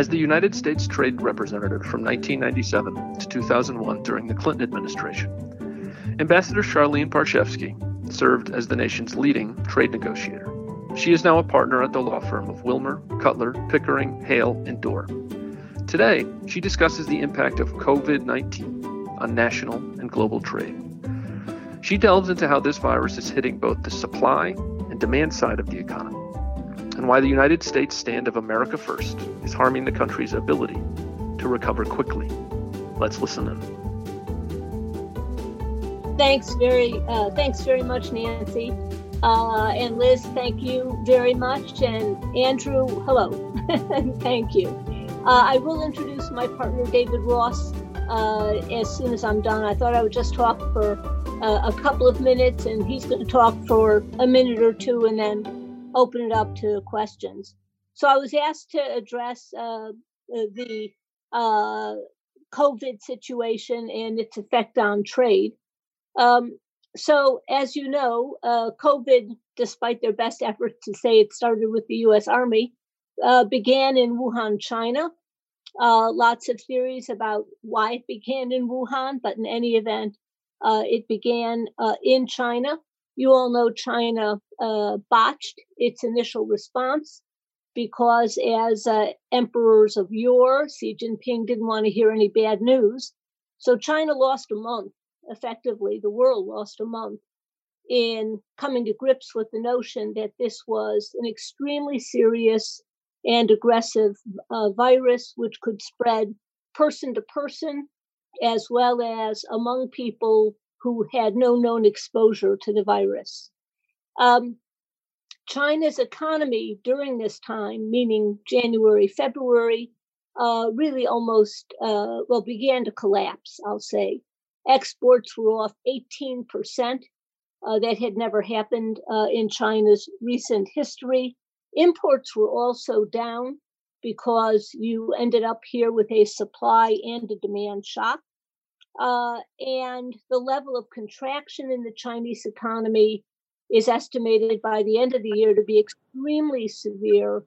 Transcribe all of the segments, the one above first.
As the United States Trade Representative from 1997 to 2001 during the Clinton administration, Ambassador Charlene Barshefsky served as the nation's leading trade negotiator. She is now a partner at the law firm of Wilmer, Cutler, Pickering, Hale, and Dorr. Today, she discusses the impact of COVID 19 on national and global trade. She delves into how this virus is hitting both the supply and demand side of the economy, and why the United States stand of America First is harming the country's ability to recover quickly. Let's listen in. Thanks very, uh, thanks very much, Nancy. Uh, and Liz, thank you very much. And Andrew, hello. thank you. Uh, I will introduce my partner, David Ross, uh, as soon as I'm done. I thought I would just talk for uh, a couple of minutes, and he's going to talk for a minute or two and then open it up to questions. So I was asked to address uh, the uh, COVID situation and its effect on trade. Um, so, as you know, uh, COVID, despite their best efforts to say it started with the US Army, uh, began in Wuhan, China. Uh, lots of theories about why it began in Wuhan, but in any event, uh, it began uh, in China. You all know China uh, botched its initial response because, as emperors of yore, Xi Jinping didn't want to hear any bad news. So China lost a month effectively, the world lost a month in coming to grips with the notion that this was an extremely serious and aggressive uh, virus which could spread person to person as well as among people who had no known exposure to the virus. Um, China's economy during this time, meaning January, February, uh, really almost, uh, well, began to collapse, I'll say. Exports were off 18%. Uh, that had never happened uh, in China's recent history. Imports were also down because you ended up here with a supply and a demand shock. Uh, and the level of contraction in the Chinese economy is estimated by the end of the year to be extremely severe.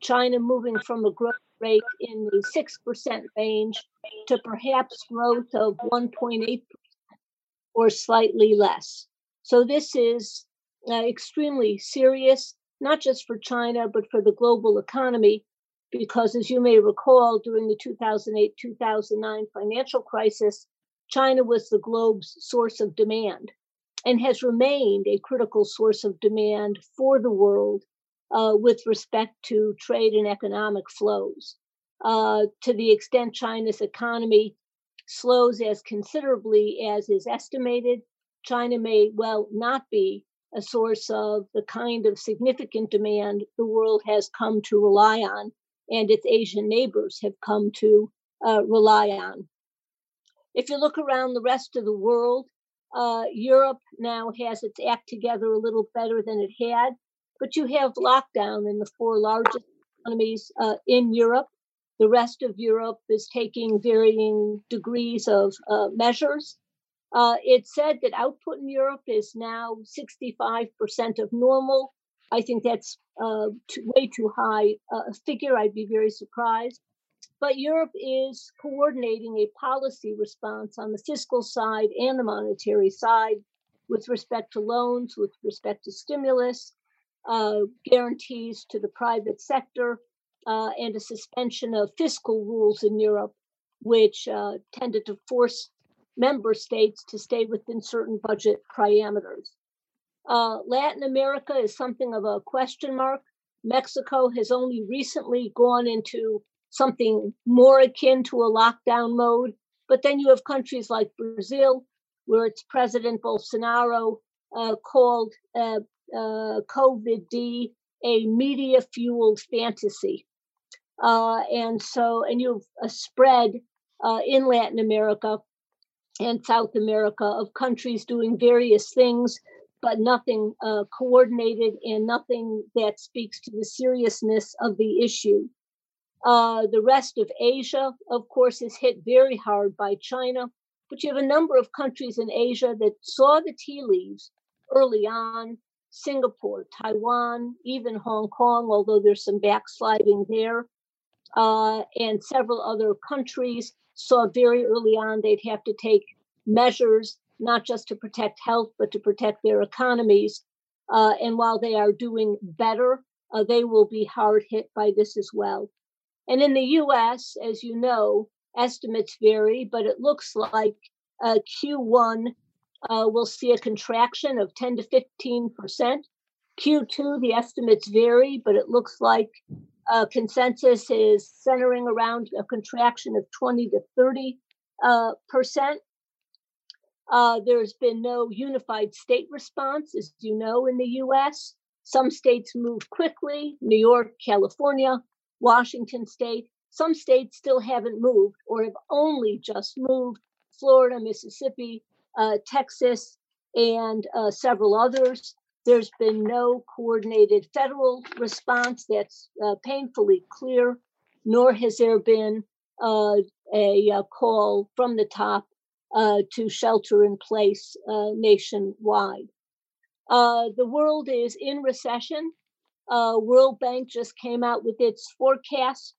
China moving from a growth rate in the 6% range to perhaps growth of 1.8% or slightly less. So this is uh, extremely serious, not just for China, but for the global economy, because as you may recall, during the 2008 2009 financial crisis, China was the globe's source of demand and has remained a critical source of demand for the world uh, with respect to trade and economic flows. Uh, to the extent China's economy slows as considerably as is estimated, China may well not be a source of the kind of significant demand the world has come to rely on and its Asian neighbors have come to uh, rely on. If you look around the rest of the world, uh, Europe now has its act together a little better than it had but you have lockdown in the four largest economies uh, in Europe. The rest of Europe is taking varying degrees of uh, measures. Uh, it's said that output in Europe is now 65% of normal. I think that's uh, too, way too high a figure. I'd be very surprised. But Europe is coordinating a policy response on the fiscal side and the monetary side with respect to loans, with respect to stimulus, uh, guarantees to the private sector, uh, and a suspension of fiscal rules in Europe, which uh, tended to force member states to stay within certain budget parameters. Uh, Latin America is something of a question mark. Mexico has only recently gone into something more akin to a lockdown mode. But then you have countries like Brazil, where its president Bolsonaro uh, called uh, uh, COVID D a media fueled fantasy. Uh, and so, and you've a spread uh, in Latin America and South America of countries doing various things, but nothing uh, coordinated and nothing that speaks to the seriousness of the issue. Uh, the rest of Asia, of course, is hit very hard by China, but you have a number of countries in Asia that saw the tea leaves early on Singapore, Taiwan, even Hong Kong, although there's some backsliding there. uh, and several other countries saw very early on they'd have to take measures not just to protect health, but to protect their economies. Uh, and while they are doing better, uh, they will be hard hit by this as well. And in the US, as you know, estimates vary, but it looks like uh, Q1 uh, will see a contraction of 10 to 15 percent. Q2, the estimates vary, but it looks like uh, consensus is centering around a contraction of 20 to 30 uh, percent. Uh, there's been no unified state response, as you know, in the US. Some states moved quickly New York, California, Washington state. Some states still haven't moved or have only just moved Florida, Mississippi, uh, Texas, and uh, several others. There's been no coordinated federal response that's uh, painfully clear, nor has there been uh, a, a, call from the top uh, to shelter in place uh, nationwide. the world is in recession. World Bank just came out with its forecast.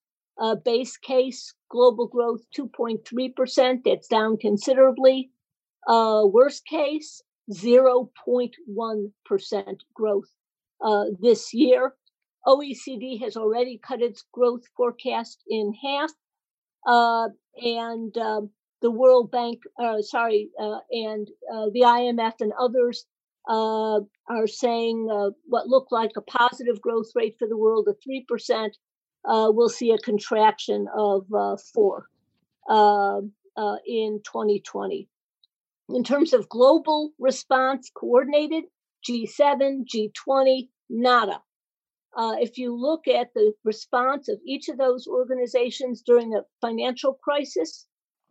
base case global growth 2.3%. That's down considerably. worst case, 0.1% growth uh, this year. OECD has already cut its growth forecast in half. Uh, and um, the World Bank, uh, sorry, uh, and uh, the IMF and others uh, are saying uh, what looked like a positive growth rate for the world of 3%. Uh, we'll see a contraction of uh, 4 um, in 2020 in terms of global response coordinated G7, G20, nada. Uh, if you look at the response of each of those organizations during the financial crisis,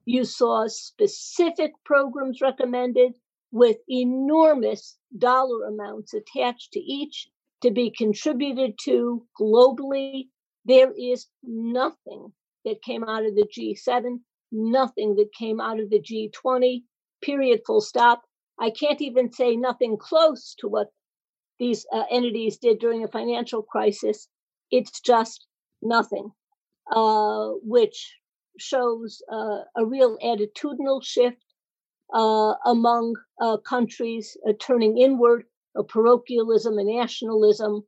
you saw specific programs recommended with enormous dollar amounts attached to each to be contributed to globally. There is nothing that came out of the G7, nothing that came out of the G20 period, full stop. I can't even say nothing close to what these uh, entities did during the financial crisis. It's just nothing, uh, which shows uh, a real attitudinal shift Uh, among uh, countries uh, turning inward, uh, parochialism and nationalism,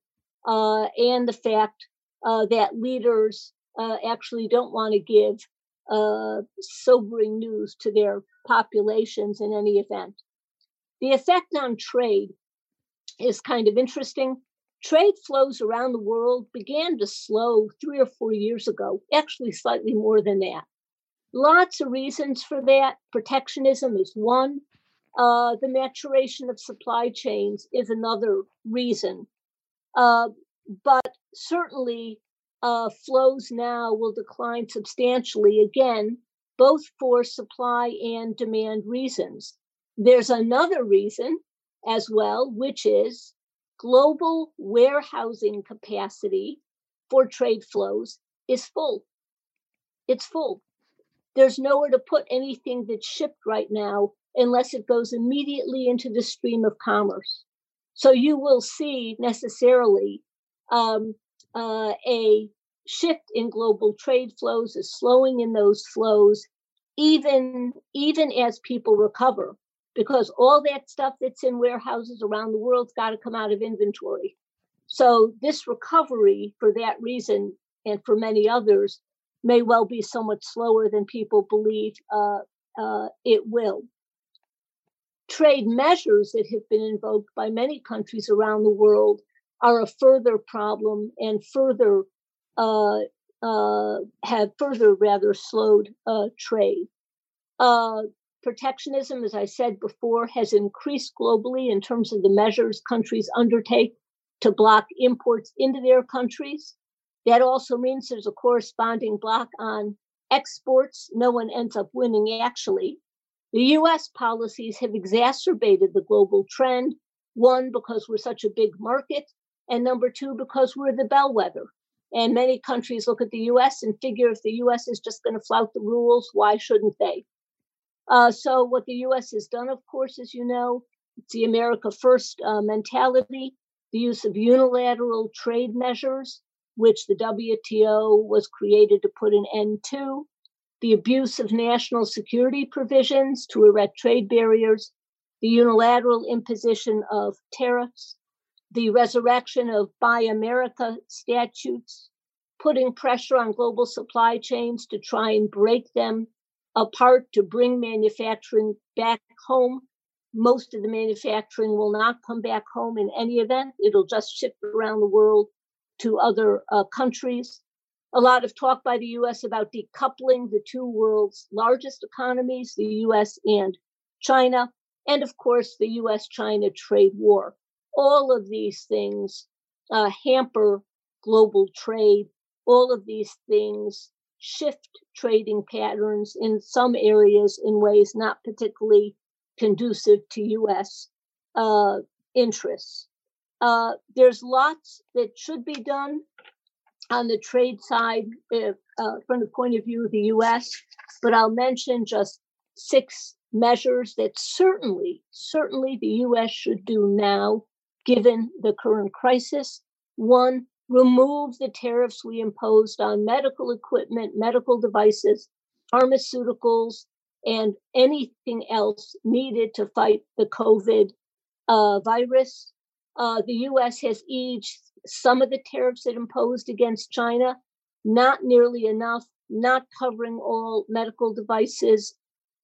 uh, and the fact that leaders actually don't want to give sobering news to their populations in any event. The effect on trade is kind of interesting. Trade flows around the world began to slow three or four years ago, actually, slightly more than that. Lots of reasons for that. Protectionism is one. Uh, the maturation of supply chains is another reason. Uh, but certainly, uh, flows now will decline substantially again both for supply and demand reasons. There's another reason as well, which is global warehousing capacity for trade flows is full. It's full. There's nowhere to put anything that's shipped right now unless it goes immediately into the stream of commerce. So you will see necessarily um, uh, a shift in global trade flows, is slowing in those flows, even even as people recover, because all that stuff that's in warehouses around the world's got to come out of inventory. So this recovery, for that reason, and for many others, may well be somewhat slower than people believe uh, uh, it will. Trade measures that have been invoked by many countries around the world are a further problem and further uh, uh, have further rather slowed uh, trade. Uh, protectionism, as I said before, has increased globally in terms of the measures countries undertake to block imports into their countries. That also means there's a corresponding block on exports. No one ends up winning, actually. The US policies have exacerbated the global trend. One, because we're such a big market, and number two, because we're the bellwether. And many countries look at the US and figure if the US is just going to flout the rules, why shouldn't they? Uh, so, what the US has done, of course, as you know, it's the America First uh, mentality, the use of unilateral trade measures which the WTO was created to put an end to, the abuse of national security provisions to erect trade barriers, the unilateral imposition of tariffs, the resurrection of Buy America statutes, putting pressure on global supply chains to try and break them apart to bring manufacturing back home. Most of the manufacturing will not come back home in any event. It'll just ship around the world to other uh, countries. A lot of talk by the US about decoupling the two world's largest economies, the US and China, and of course, the US China trade war. All of these things uh, hamper global trade. All of these things shift trading patterns in some areas in ways not particularly conducive to US uh, interests. Uh, there's lots that should be done on the trade side uh, from the point of view of the US, but I'll mention just six measures that certainly, certainly the US should do now, given the current crisis. One, remove the tariffs we imposed on medical equipment, medical devices, pharmaceuticals, and anything else needed to fight the COVID uh, virus. Uh, the US has eased some of the tariffs it imposed against China, not nearly enough, not covering all medical devices,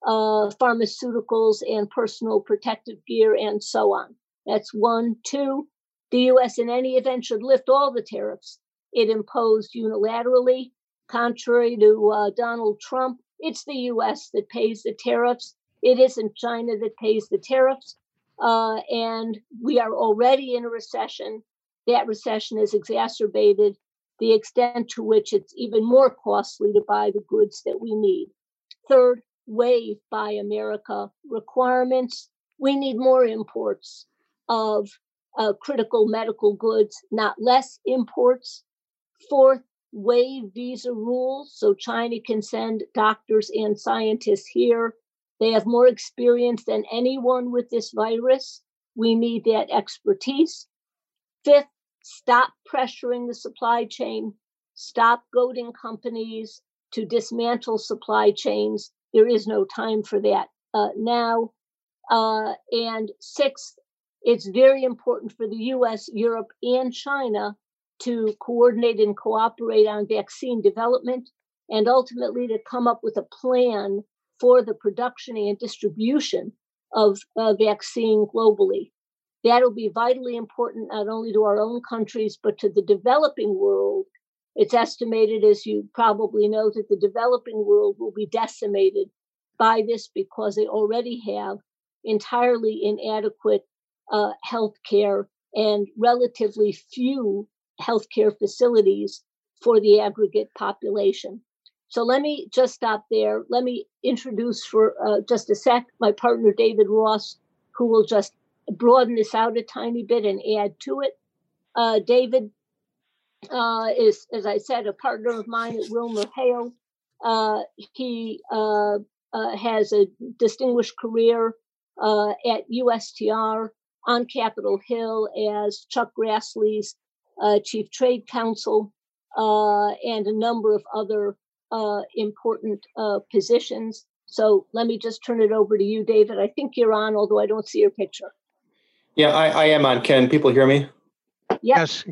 uh, pharmaceuticals, and personal protective gear, and so on. That's one. Two, the US in any event should lift all the tariffs it imposed unilaterally. Contrary to uh, Donald Trump, it's the US that pays the tariffs. It isn't China that pays the tariffs. Uh, and we are already in a recession. That recession is exacerbated the extent to which it's even more costly to buy the goods that we need. Third, wave Buy America requirements. We need more imports of uh, critical medical goods, not less imports. Fourth, waive visa rules so China can send doctors and scientists here. They have more experience than anyone with this virus. We need that expertise. Fifth, stop pressuring the supply chain, stop goading companies to dismantle supply chains. There is no time for that uh, now. Uh, and sixth, it's very important for the US, Europe, and China to coordinate and cooperate on vaccine development and ultimately to come up with a plan for the production and distribution of uh, vaccine globally. That'll be vitally important not only to our own countries, but to the developing world. It's estimated, as you probably know, that the developing world will be decimated by this because they already have entirely inadequate uh, health care and relatively few healthcare facilities for the aggregate population. So let me just stop there. Let me introduce for uh, just a sec my partner, David Ross, who will just broaden this out a tiny bit and add to it. Uh, David uh, is, as I said, a partner of mine at Wilmer Hale. Uh, he uh, uh, has a distinguished career at USTR on Capitol Hill as Chuck Grassley's chief trade counsel, and a number of other uh, important uh, positions. So let me just turn it over to you, David. I think you're on, although I don't see your picture. Yeah, I, I am on. Can people hear me? Yep. Yes.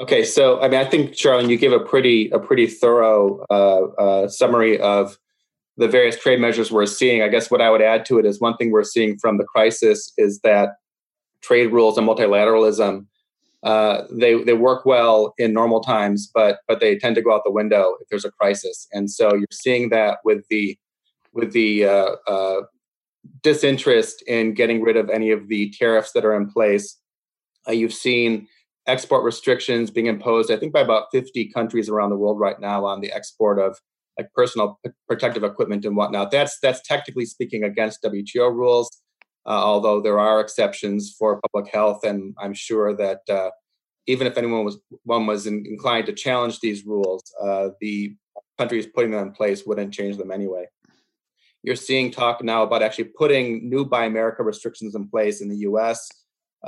Okay, so I mean, I think Charlene, you give a pretty a pretty thorough uh, uh, summary of the various trade measures we're seeing. I guess what I would add to it is one thing we're seeing from the crisis is that trade rules and multilateralism uh, they they work well in normal times, but but they tend to go out the window if there's a crisis. And so you're seeing that with the with the uh, uh, disinterest in getting rid of any of the tariffs that are in place. Uh, you've seen export restrictions being imposed, I think, by about 50 countries around the world right now on the export of like personal protective equipment and whatnot. That's that's technically speaking against WTO rules although there are exceptions for public health. And I'm sure that uh, even if anyone was one was in, inclined to challenge these rules, uh, the countries putting them in place wouldn't change them anyway. You're seeing talk now about actually putting new Buy America restrictions in place in the U.S.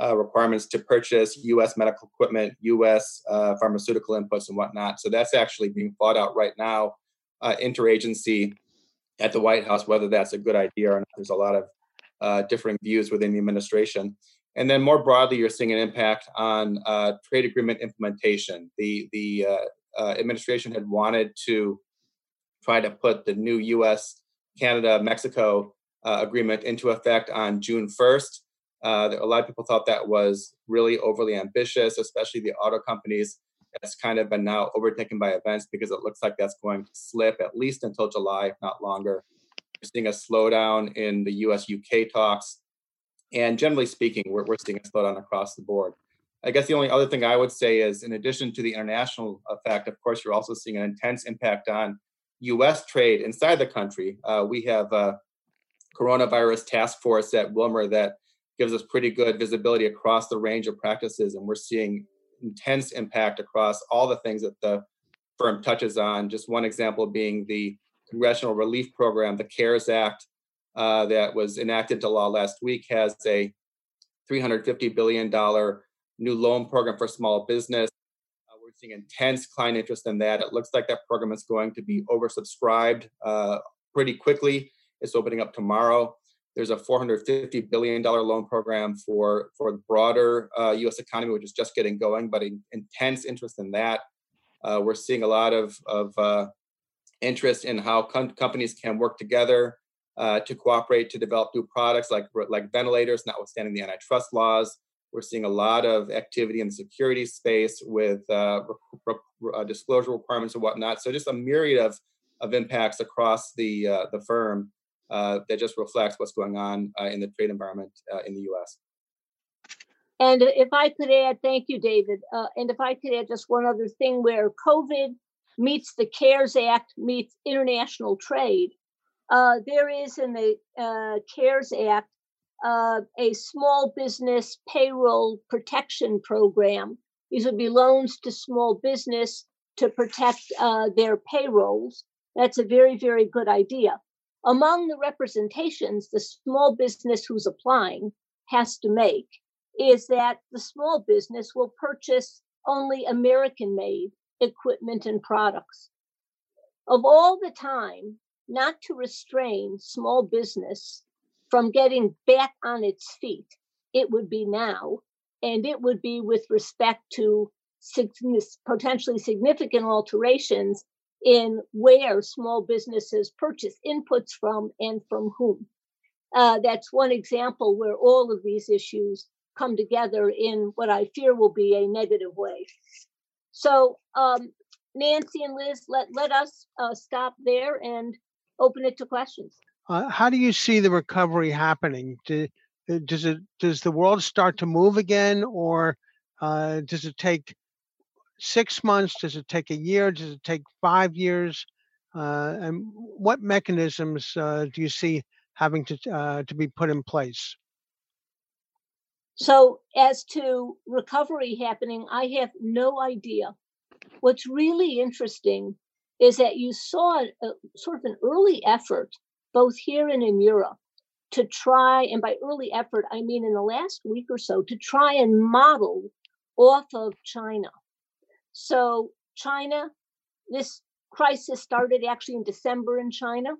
uh, requirements to purchase U.S. medical equipment, U.S. Uh, pharmaceutical inputs, and whatnot. So that's actually being fought out right now, uh, interagency at the White House, whether that's a good idea or not. There's a lot of uh, differing views within the administration. And then more broadly, you're seeing an impact on uh, trade agreement implementation. The the uh, administration had wanted to try to put the new U.S. Canada Mexico agreement into effect on June 1st. Uh, a lot of people thought that was really overly ambitious, especially the auto companies. That's kind of been now overtaken by events because it looks like that's going to slip at least until July, if not longer. Seeing a slowdown in the US UK talks. And generally speaking, we're, we're seeing a slowdown across the board. I guess the only other thing I would say is, in addition to the international effect, of course, you're also seeing an intense impact on US trade inside the country. Uh, we have a coronavirus task force at Wilmer that gives us pretty good visibility across the range of practices, and we're seeing intense impact across all the things that the firm touches on. Just one example being the Congressional Relief Program, the CARES Act, uh, that was enacted into law last week, has a $350 billion new loan program for small business. Uh, we're seeing intense client interest in that. It looks like that program is going to be oversubscribed uh, pretty quickly. It's opening up tomorrow. There's a $450 billion loan program for, for the broader uh, US economy, which is just getting going, but in, intense interest in that. Uh, we're seeing a lot of, of uh, interest in how com- companies can work together uh, to cooperate to develop new products like, like ventilators, notwithstanding the antitrust laws. We're seeing a lot of activity in the security space with uh, re- re- uh, disclosure requirements and whatnot. So just a myriad of, of impacts across the, the firm uh, that just reflects what's going on uh, in the trade environment uh, in the U.S. And if I could add, thank you, David. Uh, and if I could add just one other thing where COVID meets the CARES Act meets international trade, uh, there is in the uh, CARES Act a small business payroll protection program. These would be loans to small business to protect their payrolls. That's a very, very good idea among the representations the small business who's applying has to make is that the small business will purchase only American made equipment and products. Of all the time, not to restrain small business from getting back on its feet, it would be now, and it would be with respect to potentially significant alterations in where small businesses purchase inputs from and from whom. Uh, that's one example where all of these issues come together in what I fear will be a negative way. So, um, Nancy and Liz, let, let us uh, stop there and open it to questions. Uh, how do you see the recovery happening? Do, uh, does it does the world start to move again, or uh, does it take six months? Does it take a year? Does it take five years? Uh, and what mechanisms uh, do you see having to to be put in place? So, as to recovery happening, I have no idea. What's really interesting is that you saw a, sort of an early effort, both here and in Europe, to try, and by early effort, I mean in the last week or so, to try and model off of China so, China, this crisis started actually in December in China.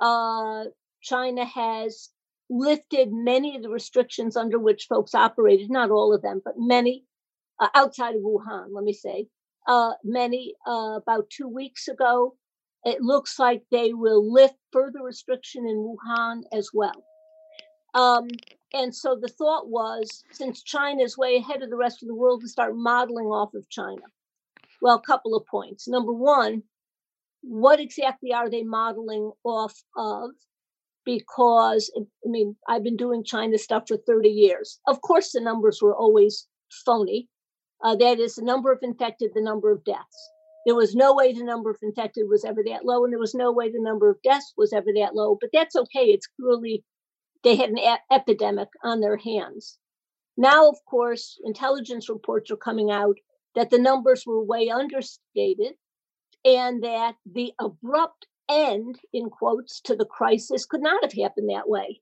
Uh, China has lifted many of the restrictions under which folks operated, not all of them, but many uh, outside of Wuhan, let me say. Uh, many uh, about two weeks ago. It looks like they will lift further restriction in Wuhan as well. Um, and so the thought was since China is way ahead of the rest of the world to start modeling off of China. Well, a couple of points. Number one, what exactly are they modeling off of? Because, I mean, I've been doing China stuff for 30 years. Of course, the numbers were always phony. Uh, that is, the number of infected, the number of deaths. There was no way the number of infected was ever that low, and there was no way the number of deaths was ever that low. But that's okay. It's clearly they had an a- epidemic on their hands. Now, of course, intelligence reports are coming out that the numbers were way understated and that the abrupt end, in quotes, to the crisis could not have happened that way.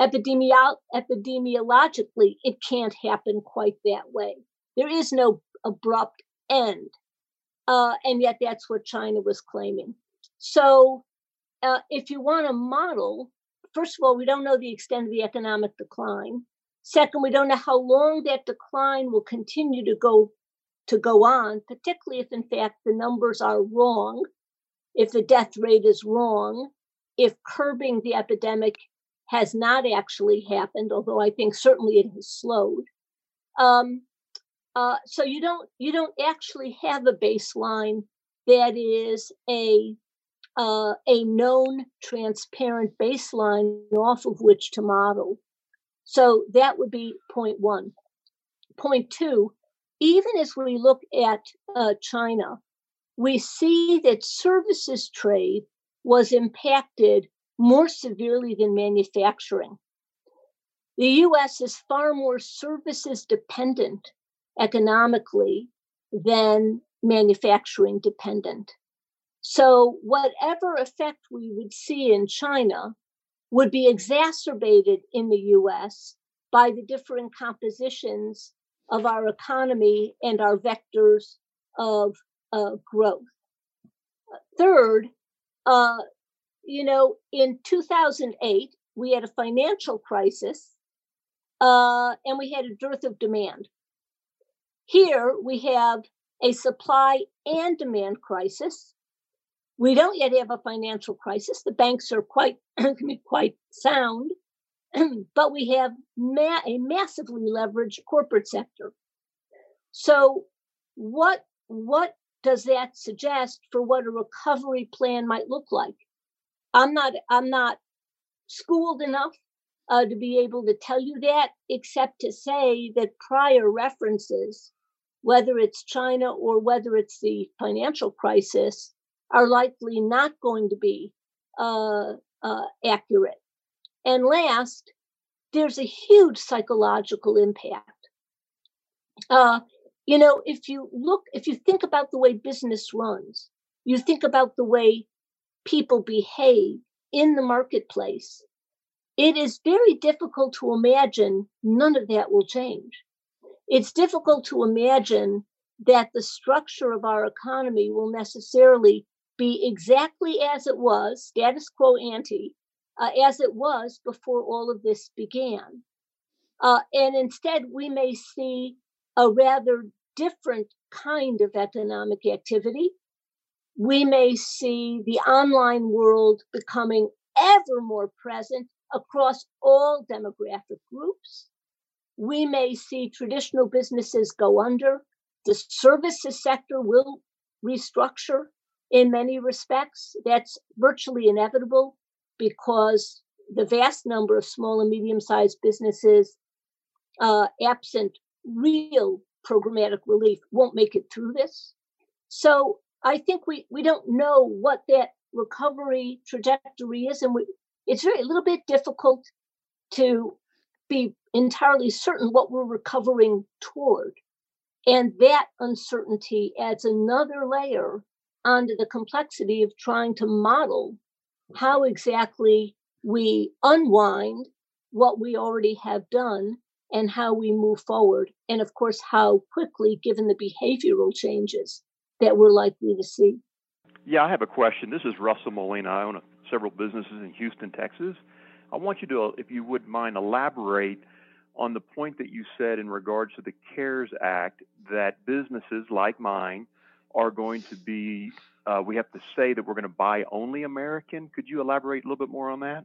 Epidemiolo- epidemiologically, it can't happen quite that way. There is no abrupt end. Uh, and yet, that's what China was claiming. So, uh, if you want to model, first of all, we don't know the extent of the economic decline. Second, we don't know how long that decline will continue to go to go on, particularly if in fact the numbers are wrong, if the death rate is wrong, if curbing the epidemic has not actually happened, although I think certainly it has slowed. Um, uh, so you don't you don't actually have a baseline that is a uh, a known transparent baseline off of which to model. So that would be point one. Point two, even as we look at uh, China, we see that services trade was impacted more severely than manufacturing. The US is far more services dependent economically than manufacturing dependent. So, whatever effect we would see in China would be exacerbated in the US by the different compositions of our economy and our vectors of uh, growth. Third, uh, you know, in 2008, we had a financial crisis uh, and we had a dearth of demand. Here we have a supply and demand crisis. We don't yet have a financial crisis. The banks are quite quite sound, but we have ma- a massively leveraged corporate sector. So, what what does that suggest for what a recovery plan might look like? I'm not I'm not schooled enough uh, to be able to tell you that, except to say that prior references, whether it's China or whether it's the financial crisis, are likely not going to be uh, uh, accurate. And last, there's a huge psychological impact. You know, if you look, if you think about the way business runs, you think about the way people behave in the marketplace, it is very difficult to imagine none of that will change. It's difficult to imagine that the structure of our economy will necessarily be exactly as it was, status quo ante, uh, as it was before all of this began. Uh, and instead, we may see a rather different kind of economic activity we may see the online world becoming ever more present across all demographic groups. We may see traditional businesses go under. The services sector will restructure in many respects. That's virtually inevitable because the vast number of small and medium sized businesses, uh, absent real programmatic relief, won't make it through this. So I think we we don't know what that recovery trajectory is, and we, it's very a little bit difficult to be entirely certain what we're recovering toward. And that uncertainty adds another layer onto the complexity of trying to model how exactly we unwind what we already have done and how we move forward. And of course, how quickly, given the behavioral changes that we're likely to see. Yeah, I have a question. This is Russell Molina. I own several businesses in Houston, Texas. I want you to, if you would mind, elaborate on the point that you said in regards to the CARES Act that businesses like mine are going to be, uh, we have to say that we're going to buy only American. Could you elaborate a little bit more on that?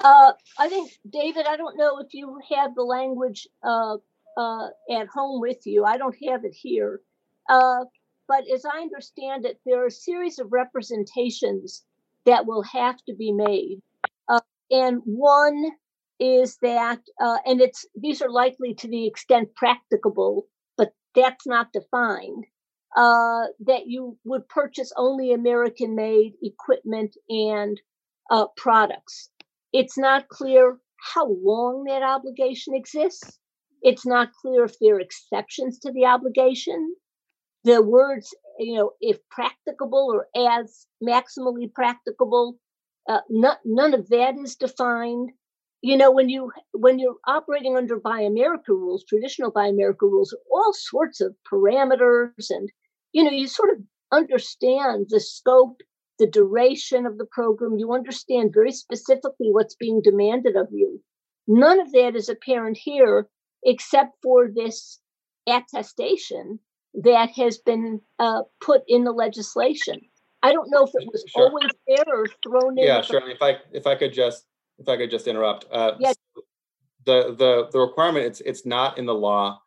Uh, I think, David, I don't know if you have the language uh, uh at home with you. I don't have it here. Uh, but as I understand it, there are a series of representations that will have to be made. Uh, and one is that, uh, and it's these are likely to the extent practicable, but that's not defined. That you would purchase only American made equipment and uh, products. It's not clear how long that obligation exists. It's not clear if there are exceptions to the obligation the words, you know, if practicable or as maximally practicable, uh, not, none of that is defined. you know when you when you're operating under buy america rules traditional buy america rules all sorts of parameters and you know you sort of understand the scope the duration of the program you understand very specifically what's being demanded of you none of that is apparent here except for this attestation that has been uh, put in the legislation i don't know if it was sure. always there or thrown in yeah sure if i if i could just if I could just interrupt. Uh, yes. The the the requirement it's it's not in the law.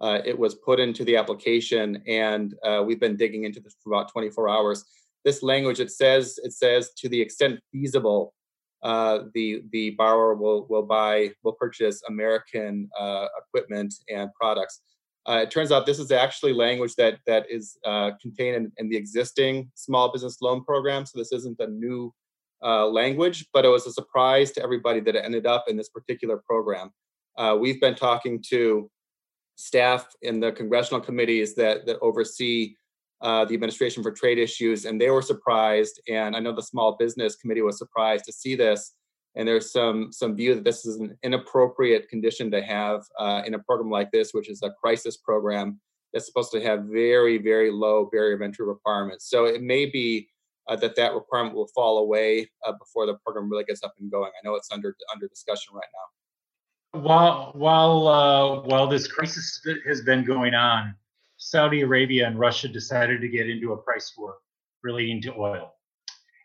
Uh, it was put into the application, and uh, we've been digging into this for about 24 hours. This language it says it says to the extent feasible, uh, the the borrower will will buy will purchase American uh, equipment and products. Uh, it turns out this is actually language that that is uh, contained in, in, the existing small business loan program. So this isn't a new uh, language, but it was a surprise to everybody that it ended up in this particular program. Uh, we've been talking to staff in the congressional committees that that oversee uh, the administration for trade issues, and they were surprised. And I know the small business committee was surprised to see this. And there's some some view that this is an inappropriate condition to have uh, in a program like this, which is a crisis program that's supposed to have very very low barrier of entry requirements. So it may be uh, that that requirement will fall away uh, before the program really gets up and going. I know it's under under discussion right now. While while uh, while this crisis has been going on, Saudi Arabia and Russia decided to get into a price war relating to oil,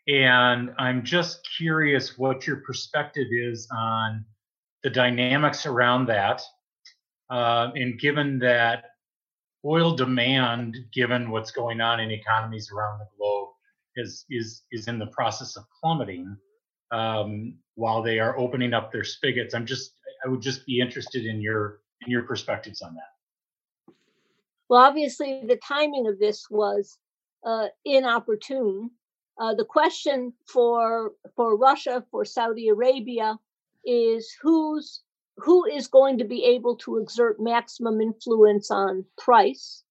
and I'm just curious what your perspective is on the dynamics around that, uh, and given that oil demand, given what's going on in economies around the globe is is is in the process of plummeting um, while they are opening up their spigots. I'm just I would just be interested in your in your perspectives on that. Well, obviously, the timing of this was uh, inopportune. Uh, the question for for Russia, for Saudi Arabia, is who's who is going to be able to exert maximum influence on price.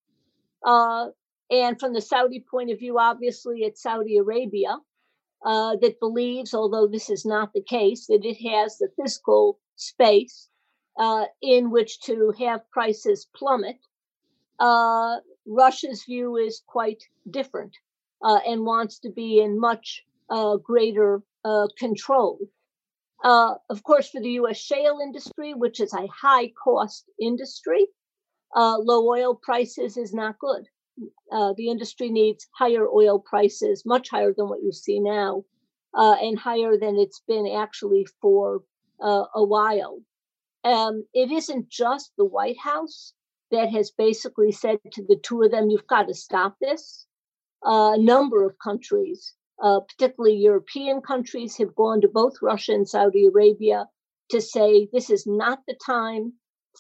Uh, and from the Saudi point of view, obviously, it's Saudi Arabia uh, that believes, although this is not the case, that it has the fiscal space uh, in which to have prices plummet. Uh, Russia's view is quite different uh, and wants to be in much uh, greater uh, control. of course, for the U.S. shale industry, which is a high cost industry, low oil prices is not good uh, the industry needs higher oil prices, much higher than what you see now, uh, and higher than it's been actually for uh, a while. Um, it isn't just the White House that has basically said to the two of them, you've got to stop this. Uh, a number of countries, uh, particularly European countries, have gone to both Russia and Saudi Arabia to say this is not the time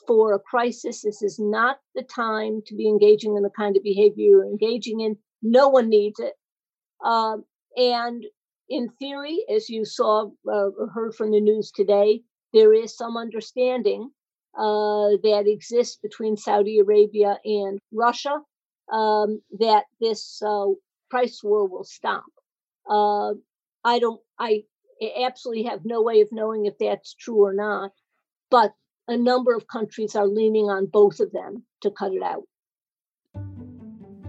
for a crisis. This is not the time to be engaging in the kind of behavior you're engaging in. No one needs it. Um, and in theory, as you saw uh, or heard from the news today, there is some understanding uh, that exists between Saudi Arabia and Russia um, that this uh, price war will stop. Uh, I don't. I absolutely have no way of knowing if that's true or not. But a number of countries are leaning on both of them to cut it out.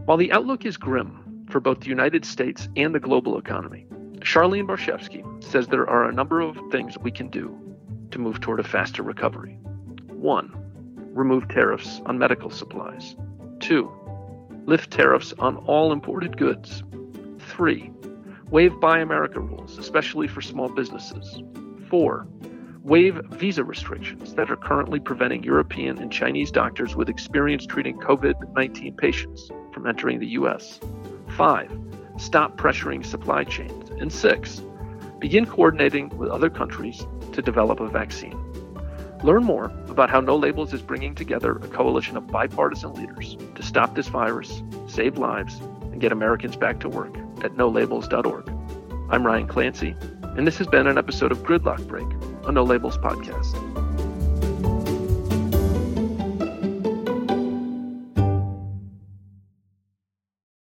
While the outlook is grim for both the United States and the global economy, Charlene Barshefsky says there are a number of things we can do to move toward a faster recovery. One, remove tariffs on medical supplies. Two, lift tariffs on all imported goods. Three, waive Buy America rules, especially for small businesses. Four, waive visa restrictions that are currently preventing European and Chinese doctors with experience treating COVID 19 patients from entering the U.S. Five, stop pressuring supply chains. And six, begin coordinating with other countries to develop a vaccine. Learn more about how No Labels is bringing together a coalition of bipartisan leaders to stop this virus, save lives, and get Americans back to work at nolabels.org. I'm Ryan Clancy, and this has been an episode of Gridlock Break a No Labels podcast.